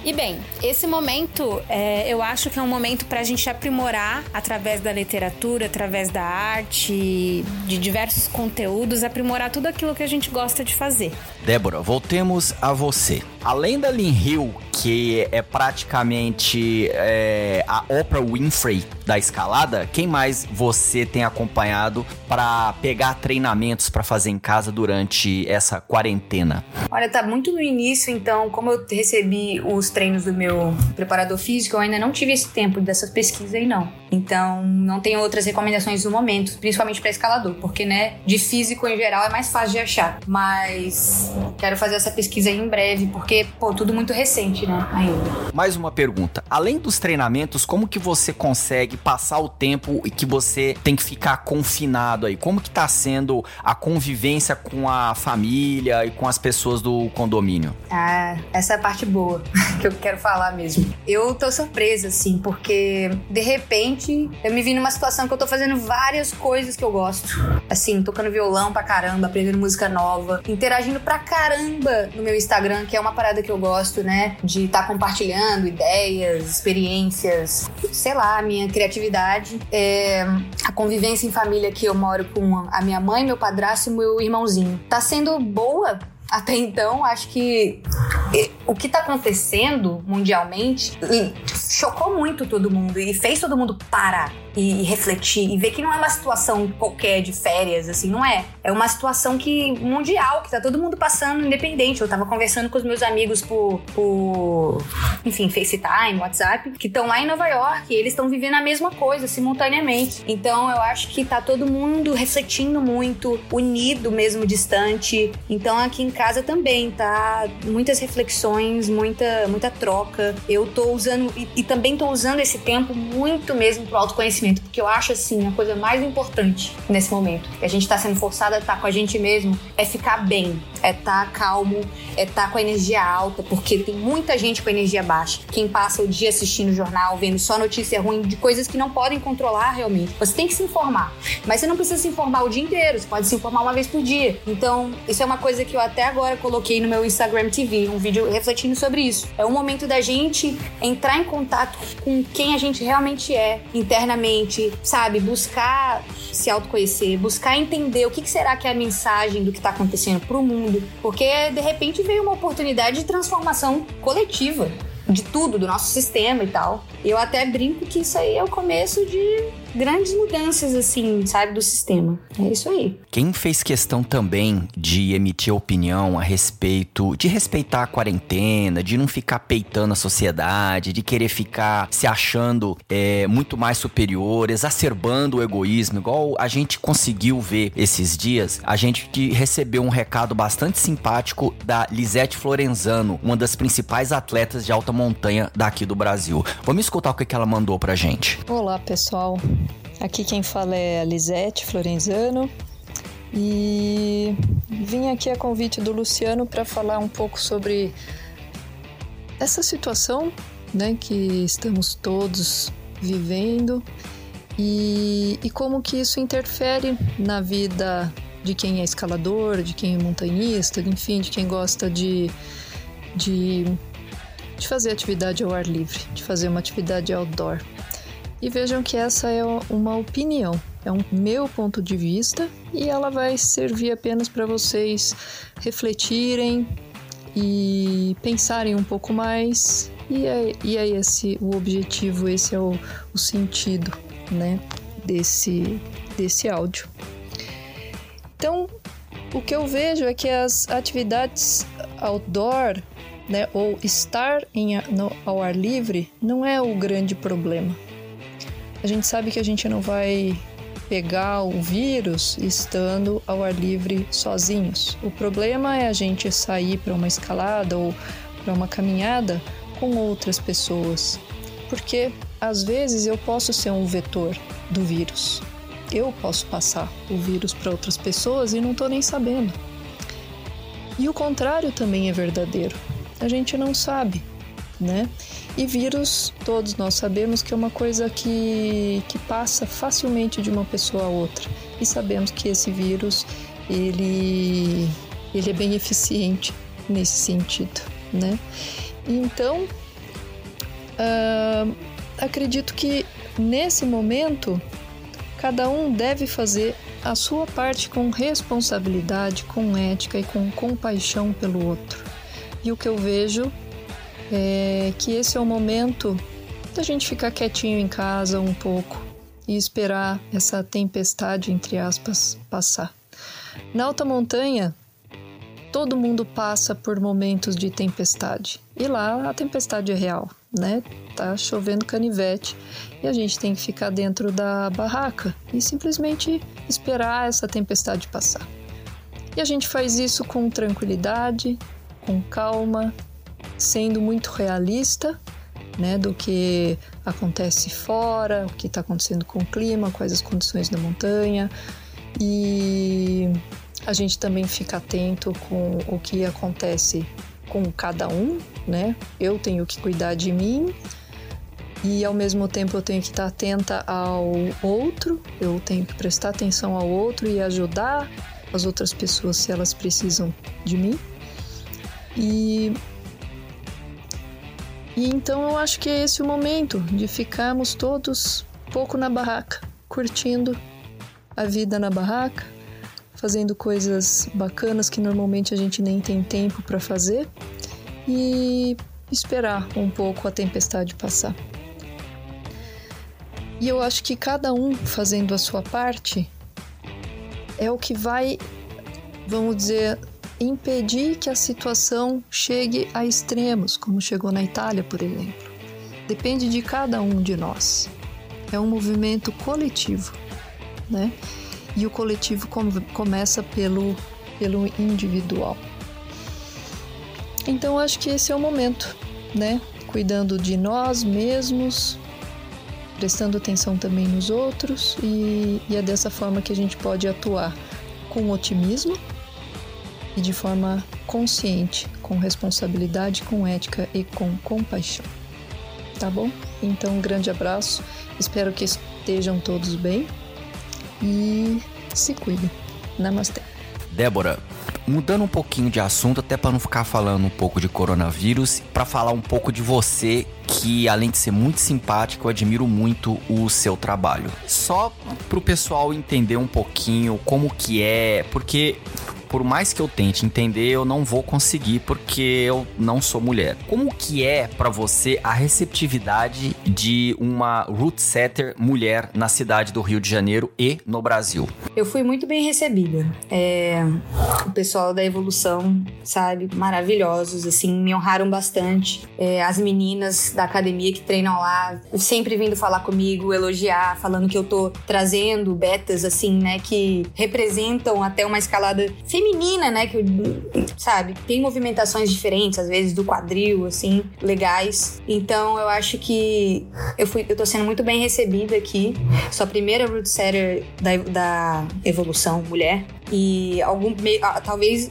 E bem, esse momento é, eu acho que é um momento para a gente aprimorar através da literatura, através da arte, de diversos conteúdos, aprimorar tudo aquilo que a gente gosta de fazer. Débora, voltemos a você. Além da Lin Hill, que é praticamente é, a Oprah Winfrey da escalada, quem mais você tem acompanhado para pegar treinamentos para fazer em casa durante essa quarentena? Olha, tá muito no início, então, como eu recebi os treinos do meu preparador físico, eu ainda não tive esse tempo dessa pesquisa aí, não. Então, não tenho outras recomendações no momento, principalmente para escalador, porque, né, de físico em geral é mais fácil de achar. Mas quero fazer essa pesquisa aí em breve, porque, pô, tudo muito recente, né, ainda. Mais uma pergunta. Além dos treinamentos, como que você consegue passar o tempo e que você tem que ficar confinado aí? Como que tá sendo a convivência com a família e com as pessoas do condomínio? Ah, essa é a parte boa (laughs) que eu quero falar mesmo. Eu tô surpresa, assim, porque de repente eu me vi numa situação que eu tô fazendo várias coisas que eu gosto. Assim, tocando violão pra caramba, aprendendo música nova, interagindo pra caramba no meu Instagram, que é uma parada que eu gosto, né? De estar tá compartilhando ideias, experiências, sei lá, minha criatividade. É, a convivência em família que eu moro com a minha mãe, meu padrasto e meu irmãozinho. Tá sendo boa até então, acho que o que está acontecendo mundialmente chocou muito todo mundo e fez todo mundo parar e, refletir e ver que não é uma situação qualquer de férias, assim, não é. É uma situação que mundial, que tá todo mundo passando independente. Eu tava conversando com os meus amigos por, por enfim, FaceTime, WhatsApp, que estão lá em Nova York e eles estão vivendo a mesma coisa simultaneamente. Então eu acho que tá todo mundo refletindo muito, unido mesmo distante. Então aqui em casa também tá muitas reflexões, muita muita troca. Eu tô usando e, e também tô usando esse tempo muito mesmo pro autoconhecimento, porque eu acho assim a coisa mais importante nesse momento. Que a gente tá sendo forçada a estar tá com a gente mesmo é ficar bem, é estar tá calmo, é estar tá com a energia alta, porque tem muita gente com energia baixa. Quem passa o dia assistindo jornal, vendo só notícia ruim de coisas que não podem controlar realmente. Você tem que se informar, mas você não precisa se informar o dia inteiro, você pode se informar uma vez por dia. Então, isso é uma coisa que eu até agora coloquei no meu Instagram TV, um vídeo refletindo sobre isso. É o momento da gente entrar em contato com quem a gente realmente é internamente, sabe? Buscar se autoconhecer, buscar entender o que, será que é a mensagem do que está acontecendo para o mundo, porque de repente veio uma oportunidade de transformação coletiva de tudo, do nosso sistema e tal. Eu até brinco que isso aí é o começo de grandes mudanças, assim, sabe, do sistema. É isso aí. Quem fez questão também de emitir opinião a respeito de respeitar a quarentena, de não ficar peitando a sociedade, de querer ficar se achando é, muito mais superior, exacerbando o egoísmo, igual a gente conseguiu ver esses dias, a gente recebeu um recado bastante simpático da Lisete Florenzano, uma das principais atletas de alta montanha daqui do Brasil. Vamos escutar o que ela mandou pra gente. Olá, pessoal. Aqui quem fala é a Lisete Florenzano e vim aqui a convite do Luciano para falar um pouco sobre essa situação né, que estamos todos vivendo e, e como que isso interfere na vida de quem é escalador, de quem é montanhista, enfim, de quem gosta de, de, de fazer atividade ao ar livre, de fazer uma atividade outdoor. E vejam que essa é uma opinião, é um meu ponto de vista e ela vai servir apenas para vocês refletirem e pensarem um pouco mais. E é, e é esse o objetivo, esse é o, o sentido, né, desse, desse áudio. Então, o que eu vejo é que as atividades outdoor, né, ou estar em, no, ao ar livre, não é o grande problema a gente sabe que a gente não vai pegar o vírus estando ao ar livre sozinhos. O problema é a gente sair para uma escalada ou para uma caminhada com outras pessoas, porque às vezes eu posso ser um vetor do vírus. Eu posso passar o vírus para outras pessoas e não estou nem sabendo. E o contrário também é verdadeiro. A gente não sabe, né? E vírus, todos nós sabemos que é uma coisa que, que passa facilmente de uma pessoa a outra. E sabemos que esse vírus, ele, ele é bem eficiente nesse sentido, né? Então, uh, acredito que nesse momento, cada um deve fazer a sua parte com responsabilidade, com ética e com compaixão pelo outro. E o que eu vejo é que esse é o momento da gente ficar quietinho em casa um pouco e esperar essa tempestade, entre aspas, passar. Na alta montanha, todo mundo passa por momentos de tempestade. E lá a tempestade é real, né? Tá chovendo canivete e a gente tem que ficar dentro da barraca e simplesmente esperar essa tempestade passar. E a gente faz isso com tranquilidade, com calma, sendo muito realista, né, do que acontece fora, o que está acontecendo com o clima, quais as condições da montanha e a gente também fica atento com o que acontece com cada um, né? Eu tenho que cuidar de mim e ao mesmo tempo eu tenho que estar atenta ao outro, eu tenho que prestar atenção ao outro e ajudar as outras pessoas se elas precisam de mim. E e então eu acho que é esse o momento de ficarmos todos pouco na barraca, curtindo a vida na barraca, fazendo coisas bacanas que normalmente a gente nem tem tempo para fazer e esperar um pouco a tempestade passar. E eu acho que cada um fazendo a sua parte é o que vai, vamos dizer, impedir que a situação chegue a extremos, como chegou na Itália, por exemplo. Depende de cada um de nós. É um movimento coletivo, né? E o coletivo começa pelo, pelo individual. Então acho que esse é o momento, né? Cuidando de nós mesmos, prestando atenção também nos outros, e, e é dessa forma que a gente pode atuar com otimismo e de forma consciente, com responsabilidade, com ética e com compaixão. Tá bom? Então, um grande abraço, espero que estejam todos bem e se cuidem. Namastê. Débora, mudando um pouquinho de assunto, até para não ficar falando um pouco de coronavírus, para falar um pouco de você, que além de ser muito simpático, eu admiro muito o seu trabalho. Só para o pessoal entender um pouquinho como que é, porque por mais que eu tente entender, eu não vou conseguir porque eu não sou mulher. Como que é para você a receptividade de uma root setter mulher na cidade do Rio de Janeiro e no Brasil? Eu fui muito bem recebida. É, o pessoal da evolução, sabe, maravilhosos, assim, me honraram bastante. É, as meninas da academia que treinam lá, sempre vindo falar comigo, elogiar, falando que eu tô trazendo betas, assim, né, que representam até uma escalada né? Que, sabe, tem movimentações diferentes, às vezes, do quadril, assim, legais. Então eu acho que eu, fui, eu tô sendo muito bem recebida aqui. Sou a primeira root setter da, da evolução mulher. E algum, talvez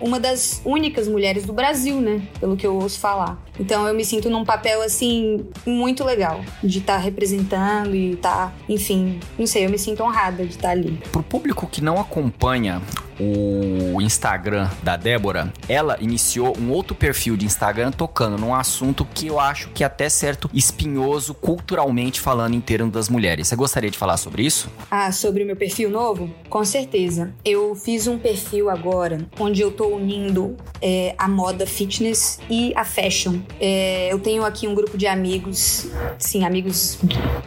uma das únicas mulheres do Brasil, né? Pelo que eu ouço falar. Então eu me sinto num papel assim muito legal de estar tá representando e estar, tá, enfim, não sei, eu me sinto honrada de estar tá ali. Pro público que não acompanha o Instagram da Débora, ela iniciou um outro perfil de Instagram tocando num assunto que eu acho que é até certo espinhoso culturalmente falando em termos das mulheres. Você gostaria de falar sobre isso? Ah, sobre o meu perfil novo? Com certeza. Eu fiz um perfil agora onde eu tô unindo é, a moda fitness e a fashion. É, eu tenho aqui um grupo de amigos, sim, amigos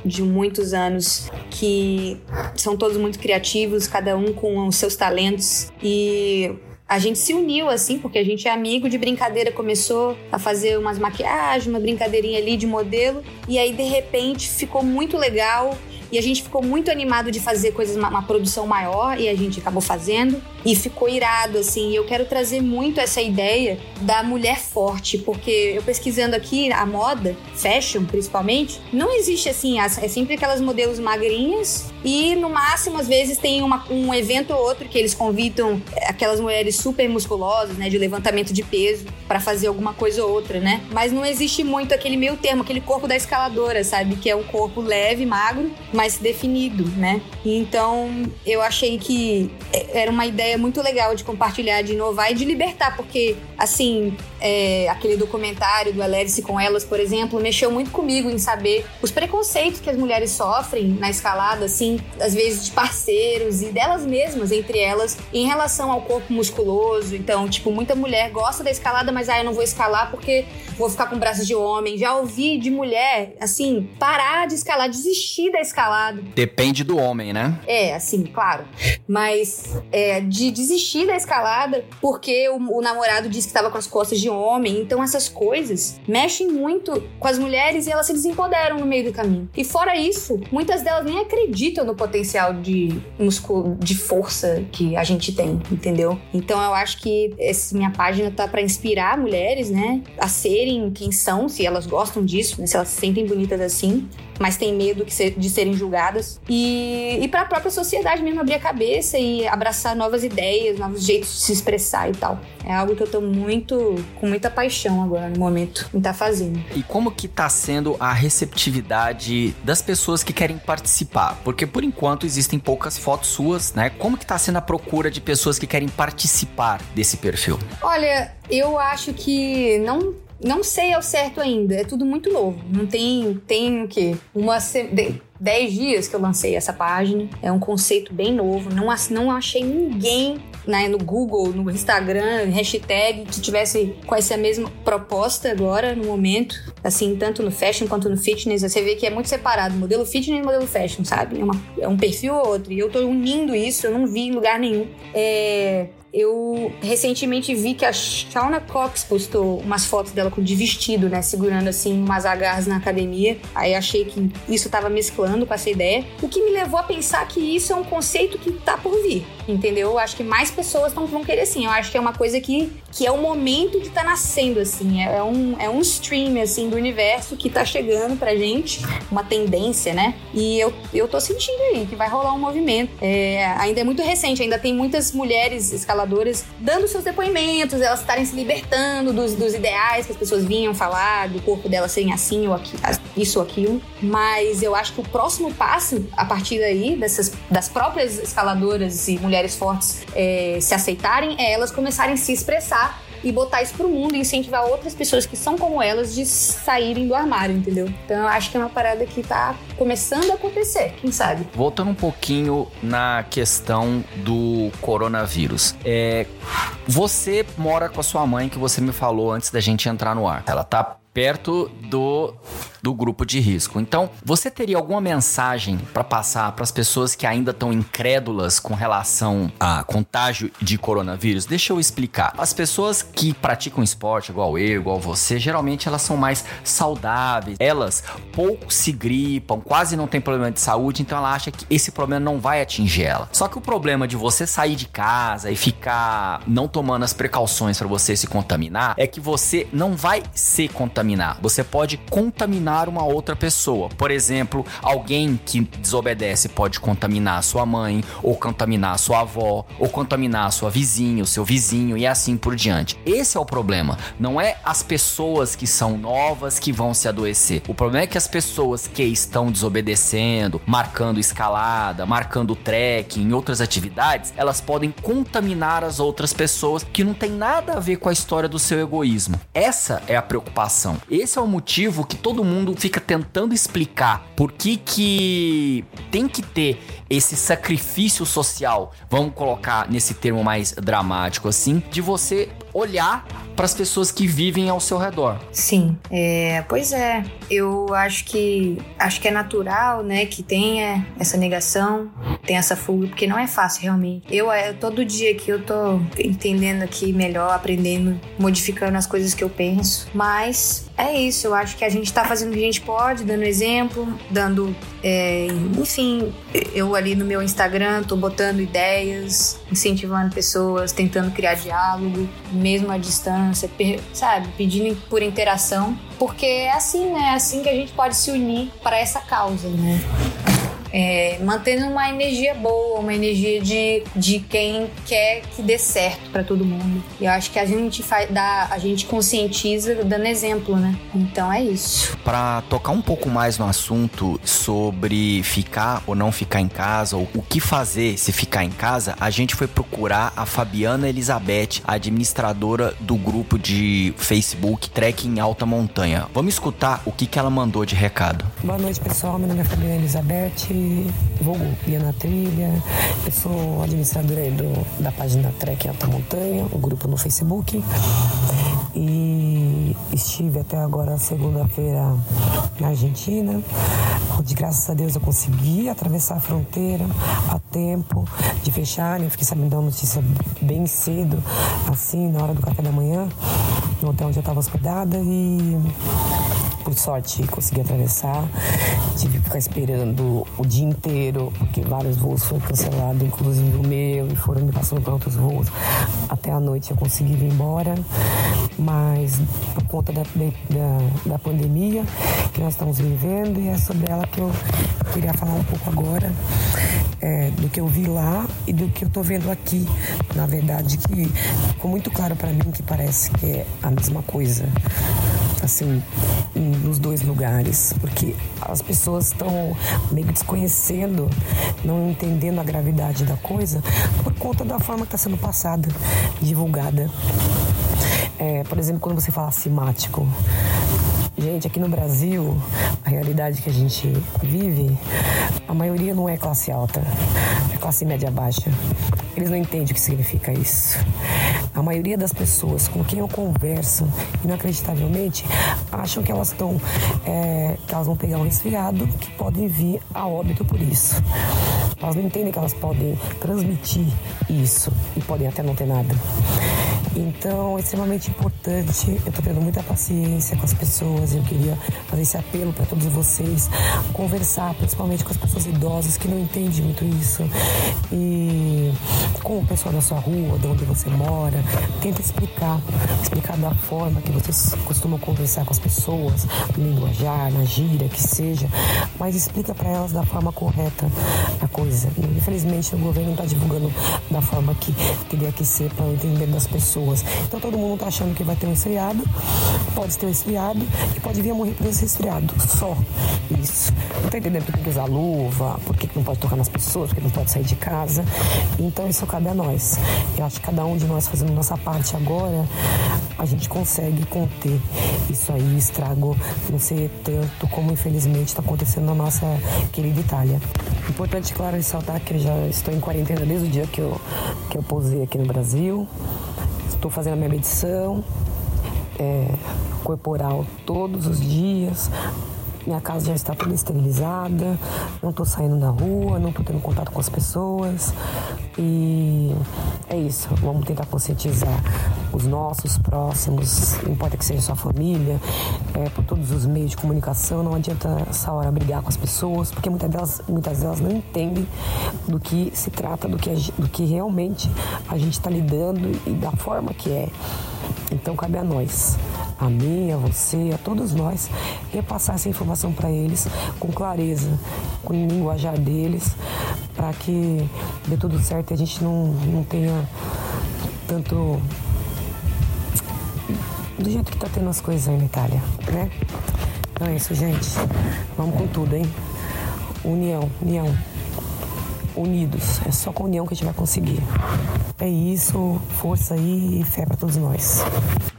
de muitos anos que são todos muito criativos, cada um com os seus talentos e a gente se uniu assim, porque a gente é amigo de brincadeira, começou a fazer umas maquiagens, uma brincadeirinha ali de modelo, e aí de repente ficou muito legal. E a gente ficou muito animado de fazer coisas, uma, uma, produção maior, e a gente acabou fazendo. E ficou irado, assim. E eu quero trazer muito essa ideia da mulher forte, porque eu pesquisando aqui a moda, fashion principalmente, não existe assim, é sempre aquelas modelos magrinhas e no máximo, às vezes, tem uma, um evento ou outro que eles convidam aquelas mulheres super musculosas, né, de levantamento de peso, para fazer alguma coisa ou outra, né? Mas não existe muito aquele meio termo, aquele corpo da escaladora, sabe? Que é um corpo leve, magro, mas definido, né? Então, eu achei que era uma ideia muito legal de compartilhar, de inovar e de libertar, porque assim, é, aquele documentário do Alerice com elas, por exemplo, mexeu muito comigo em saber os preconceitos que as mulheres sofrem na escalada, assim, às vezes de parceiros e delas mesmas, entre elas, em relação ao corpo musculoso. Então, tipo, muita mulher gosta da escalada, mas ah, eu não vou escalar porque vou ficar com braços de homem. Já ouvi de mulher, assim, parar de escalar, desistir da escalada. Depende do homem, né? É, assim, claro. Mas é, de desistir da escalada porque o, o namorado disse que estava com as costas de homem. Então essas coisas mexem muito com as mulheres e elas se desempoderam no meio do caminho. E fora isso, muitas delas nem acreditam no potencial de músculo, de força que a gente tem, entendeu? Então eu acho que essa minha página tá para inspirar mulheres, né, a serem quem são, se elas gostam disso, né, se elas se sentem bonitas assim, mas têm medo de serem julgadas. E, e para a própria sociedade mesmo abrir a cabeça e abraçar novas ideias, novos jeitos de se expressar e tal. É algo que eu tô muito, com muita paixão agora no momento em estar tá fazendo. E como que tá sendo a receptividade das pessoas que querem participar? Porque por enquanto existem poucas fotos suas, né? Como que tá sendo a procura de pessoas que querem participar desse perfil? Olha, eu acho que não não sei ao certo ainda, é tudo muito novo. Não tem, tem o quê? Uma. De, 10 dias que eu lancei essa página. É um conceito bem novo. Não, não achei ninguém né, no Google, no Instagram, hashtag que tivesse com essa mesma proposta agora, no momento. Assim, tanto no fashion quanto no fitness. Você vê que é muito separado. Modelo fitness e modelo fashion, sabe? É, uma, é um perfil ou outro. E eu tô unindo isso, eu não vi em lugar nenhum. É, eu recentemente vi que a Shauna Cox postou umas fotos dela de vestido, né? Segurando assim umas agarras na academia. Aí achei que isso tava mesclando com essa ideia. O que me levou a pensar que isso é um conceito que tá por vir, entendeu? Eu acho que mais pessoas tão, vão querer sim. Eu acho que é uma coisa que, que é o momento de tá nascendo, assim. É, é um, é um stream, assim, do universo que tá chegando pra gente. Uma tendência, né? E eu, eu tô sentindo aí que vai rolar um movimento. É, ainda é muito recente, ainda tem muitas mulheres escaladoras dando seus depoimentos, elas estarem se libertando dos, dos ideais que as pessoas vinham falar, do corpo delas serem assim ou aqui, isso ou aquilo. Mas eu acho que o próximo passo, a partir daí, dessas, das próprias escaladoras e mulheres fortes é, se aceitarem, é elas começarem a se expressar e botar isso pro mundo e incentivar outras pessoas que são como elas de saírem do armário, entendeu? Então eu acho que é uma parada que tá começando a acontecer, quem sabe? Voltando um pouquinho na questão do coronavírus. É, você mora com a sua mãe, que você me falou antes da gente entrar no ar. Ela tá perto do, do grupo de risco. Então, você teria alguma mensagem para passar para as pessoas que ainda estão incrédulas com relação a contágio de coronavírus? Deixa eu explicar. As pessoas que praticam esporte, igual eu, igual você, geralmente elas são mais saudáveis. Elas pouco se gripam, quase não tem problema de saúde, então ela acha que esse problema não vai atingir ela. Só que o problema de você sair de casa e ficar não tomando as precauções para você se contaminar é que você não vai se contaminar contaminar. Você pode contaminar uma outra pessoa. Por exemplo, alguém que desobedece pode contaminar sua mãe, ou contaminar sua avó, ou contaminar sua vizinha, o seu vizinho e assim por diante. Esse é o problema. Não é as pessoas que são novas que vão se adoecer. O problema é que as pessoas que estão desobedecendo, marcando escalada, marcando trekking, outras atividades, elas podem contaminar as outras pessoas que não tem nada a ver com a história do seu egoísmo. Essa é a preocupação. Esse é o motivo que todo mundo fica tentando explicar por que que tem que ter esse sacrifício social, vamos colocar nesse termo mais dramático assim, de você olhar para as pessoas que vivem ao seu redor. Sim, é, pois é. Eu acho que acho que é natural, né, que tenha essa negação, tem essa fuga, porque não é fácil realmente. Eu, é, todo dia que eu tô entendendo aqui melhor, aprendendo, modificando as coisas que eu penso, mas é isso. Eu acho que a gente tá fazendo o que a gente pode, dando exemplo, dando, é, enfim, eu ali no meu Instagram tô botando ideias, incentivando pessoas, tentando criar diálogo mesmo à distância, sabe? Pedindo por interação, porque é assim, né? É assim que a gente pode se unir para essa causa, né? É, mantendo uma energia boa, uma energia de, de quem quer que dê certo para todo mundo. E eu acho que a gente faz, dá, a gente conscientiza dando exemplo, né? Então é isso. Para tocar um pouco mais no assunto sobre ficar ou não ficar em casa, ou o que fazer se ficar em casa, a gente foi procurar a Fabiana Elizabeth, administradora do grupo de Facebook Trekking Alta Montanha. Vamos escutar o que, que ela mandou de recado. Boa noite, pessoal. Meu nome é Fabiana Elizabeth, vou Guia na Trilha. Eu sou administradora do, da página Trekking Alta Montanha, o grupo no Facebook. E estive até agora, segunda-feira, na Argentina, onde graças a Deus eu consegui atravessar a fronteira a tempo de fechar. Eu fiquei sabendo da notícia bem cedo, assim, na hora do café da manhã, no hotel onde eu estava hospedada e por sorte consegui atravessar. Tive que ficar esperando o dia inteiro, porque vários voos foram cancelados, inclusive o meu, e foram me passando para outros voos. Até a noite eu consegui vir embora, mas por conta da, da, da pandemia que nós estamos vivendo, e é sobre ela que eu queria falar um pouco agora, é, do que eu vi lá e do que eu estou vendo aqui. Na verdade, que ficou muito claro para mim que parece que é a mesma coisa assim, nos dois lugares, porque as pessoas estão meio desconhecendo, não entendendo a gravidade da coisa por conta da forma que está sendo passada, divulgada. É, por exemplo, quando você fala simático, Gente, aqui no Brasil, a realidade que a gente vive, a maioria não é classe alta, é classe média baixa. Eles não entendem o que significa isso. A maioria das pessoas com quem eu converso, inacreditavelmente, acham que elas estão, é, que elas vão pegar um resfriado, que podem vir a óbito por isso. Elas não entendem que elas podem transmitir isso e podem até não ter nada. Então, é extremamente importante. Eu estou tendo muita paciência com as pessoas. Eu queria fazer esse apelo para todos vocês, conversar, principalmente com as pessoas idosas que não entendem muito isso. E com o pessoal da sua rua, de onde você mora, tenta explicar, explicar da forma que vocês costumam conversar com as pessoas, no linguajar, na gíria, que seja, mas explica para elas da forma correta a coisa. Infelizmente, o governo está divulgando da forma que teria que ser para o entendimento das pessoas pessoas. Então todo mundo tá achando que vai ter um esfriado, pode ter um esfriado e pode vir a morrer por esse resfriado. Só isso. Não tá entendendo por que usar luva, por que não pode tocar nas pessoas, por que não pode sair de casa. Então isso cabe a nós. Eu acho que cada um de nós fazendo nossa parte agora, a gente consegue conter isso aí, estrago não ser tanto como infelizmente está acontecendo na nossa querida Itália. Importante, claro, ressaltar que eu já estou em quarentena desde o dia que eu, que eu posei aqui no Brasil. Estou fazendo a minha medição é, corporal todos os dias. Minha casa já está toda esterilizada, não estou saindo na rua, não estou tendo contato com as pessoas. E é isso, vamos tentar conscientizar os nossos próximos, não importa que seja sua família, é, por todos os meios de comunicação. Não adianta essa hora brigar com as pessoas, porque muitas delas, muitas delas não entendem do que se trata, do que, do que realmente a gente está lidando e da forma que é. Então cabe a nós a mim, a você, a todos nós, repassar essa informação para eles com clareza, com o linguajar deles, para que dê tudo certo e a gente não, não tenha tanto. do jeito que tá tendo as coisas aí na Itália, né? Então é isso, gente. Vamos com tudo, hein? União, união. Unidos. É só com união que a gente vai conseguir. É isso, força aí e fé para todos nós.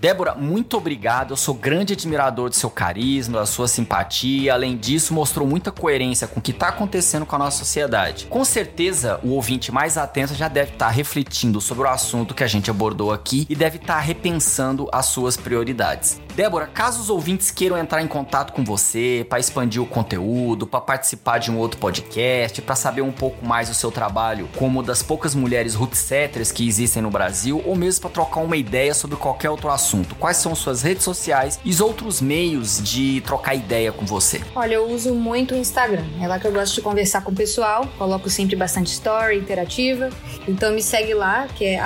Débora, muito obrigado. Eu sou grande admirador do seu carisma, da sua simpatia. Além disso, mostrou muita coerência com o que está acontecendo com a nossa sociedade. Com certeza, o ouvinte mais atento já deve estar tá refletindo sobre o assunto que a gente abordou aqui e deve estar tá repensando as suas prioridades. Débora, caso os ouvintes queiram entrar em contato com você para expandir o conteúdo, para participar de um outro podcast, para saber um pouco mais do seu trabalho como das poucas mulheres rootsetters que existem no Brasil, ou mesmo para trocar uma ideia sobre qualquer outro assunto, quais são suas redes sociais e os outros meios de trocar ideia com você? Olha, eu uso muito o Instagram. É lá que eu gosto de conversar com o pessoal. Coloco sempre bastante story interativa. Então me segue lá, que é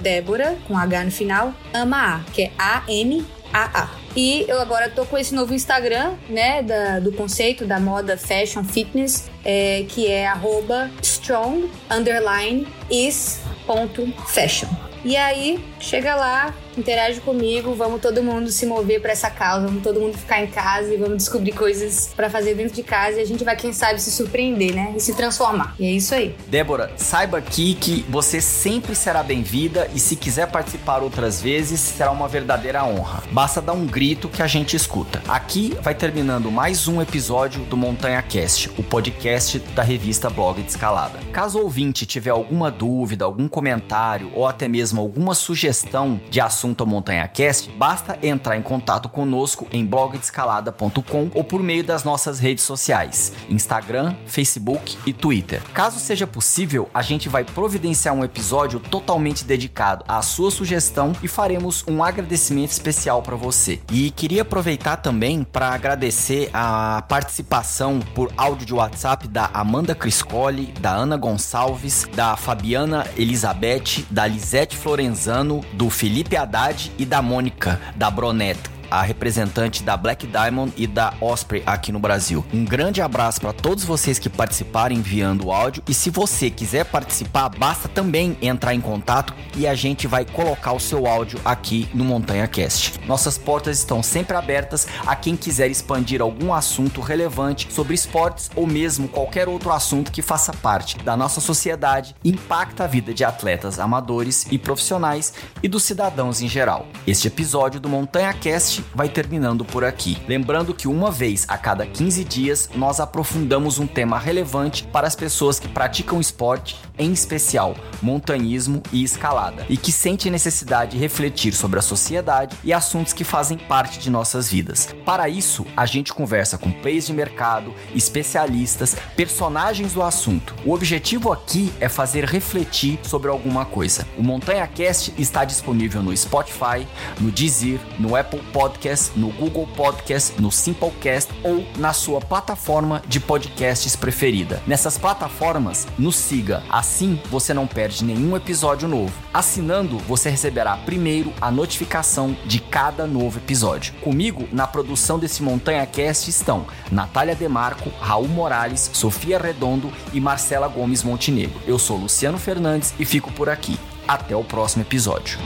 Débora, com H no final, ama A, que é A-M AA. E eu agora tô com esse novo Instagram, né, da, do conceito da moda fashion fitness, é, que é arroba strong underline is ponto fashion. E aí, chega lá, interage comigo, vamos todo mundo se mover para essa causa, vamos todo mundo ficar em casa e vamos descobrir coisas para fazer dentro de casa e a gente vai, quem sabe, se surpreender, né? E se transformar. E é isso aí. Débora, saiba aqui que você sempre será bem-vinda e se quiser participar outras vezes, será uma verdadeira honra. Basta dar um grito que a gente escuta. Aqui vai terminando mais um episódio do Montanha Cast, o podcast da revista Blog de Escalada. Caso o ouvinte tiver alguma dúvida, algum comentário ou até mesmo alguma sugestão de assunto assunto Montanha Cast, basta entrar em contato conosco em blogdescalada.com ou por meio das nossas redes sociais, Instagram, Facebook e Twitter. Caso seja possível, a gente vai providenciar um episódio totalmente dedicado à sua sugestão e faremos um agradecimento especial para você. E queria aproveitar também para agradecer a participação por áudio de WhatsApp da Amanda Criscoli, da Ana Gonçalves, da Fabiana Elizabeth, da Lisete Florenzano, do Felipe Haddad Haddad e da Mônica, da Broneto a representante da Black Diamond e da Osprey aqui no Brasil. Um grande abraço para todos vocês que participaram enviando o áudio e se você quiser participar, basta também entrar em contato e a gente vai colocar o seu áudio aqui no Montanha Cast. Nossas portas estão sempre abertas a quem quiser expandir algum assunto relevante sobre esportes ou mesmo qualquer outro assunto que faça parte da nossa sociedade impacta a vida de atletas amadores e profissionais e dos cidadãos em geral. Este episódio do Montanha Cast vai terminando por aqui. Lembrando que uma vez a cada 15 dias nós aprofundamos um tema relevante para as pessoas que praticam esporte, em especial montanhismo e escalada, e que sentem necessidade de refletir sobre a sociedade e assuntos que fazem parte de nossas vidas. Para isso, a gente conversa com players de mercado, especialistas, personagens do assunto. O objetivo aqui é fazer refletir sobre alguma coisa. O Montanha Cast está disponível no Spotify, no Deezer, no Apple Podcast Podcast, no Google Podcast, no Simplecast ou na sua plataforma de podcasts preferida. Nessas plataformas, nos siga, assim você não perde nenhum episódio novo. Assinando, você receberá primeiro a notificação de cada novo episódio. Comigo, na produção desse Montanha Cast estão Natália Demarco, Raul Morales, Sofia Redondo e Marcela Gomes Montenegro. Eu sou Luciano Fernandes e fico por aqui. Até o próximo episódio.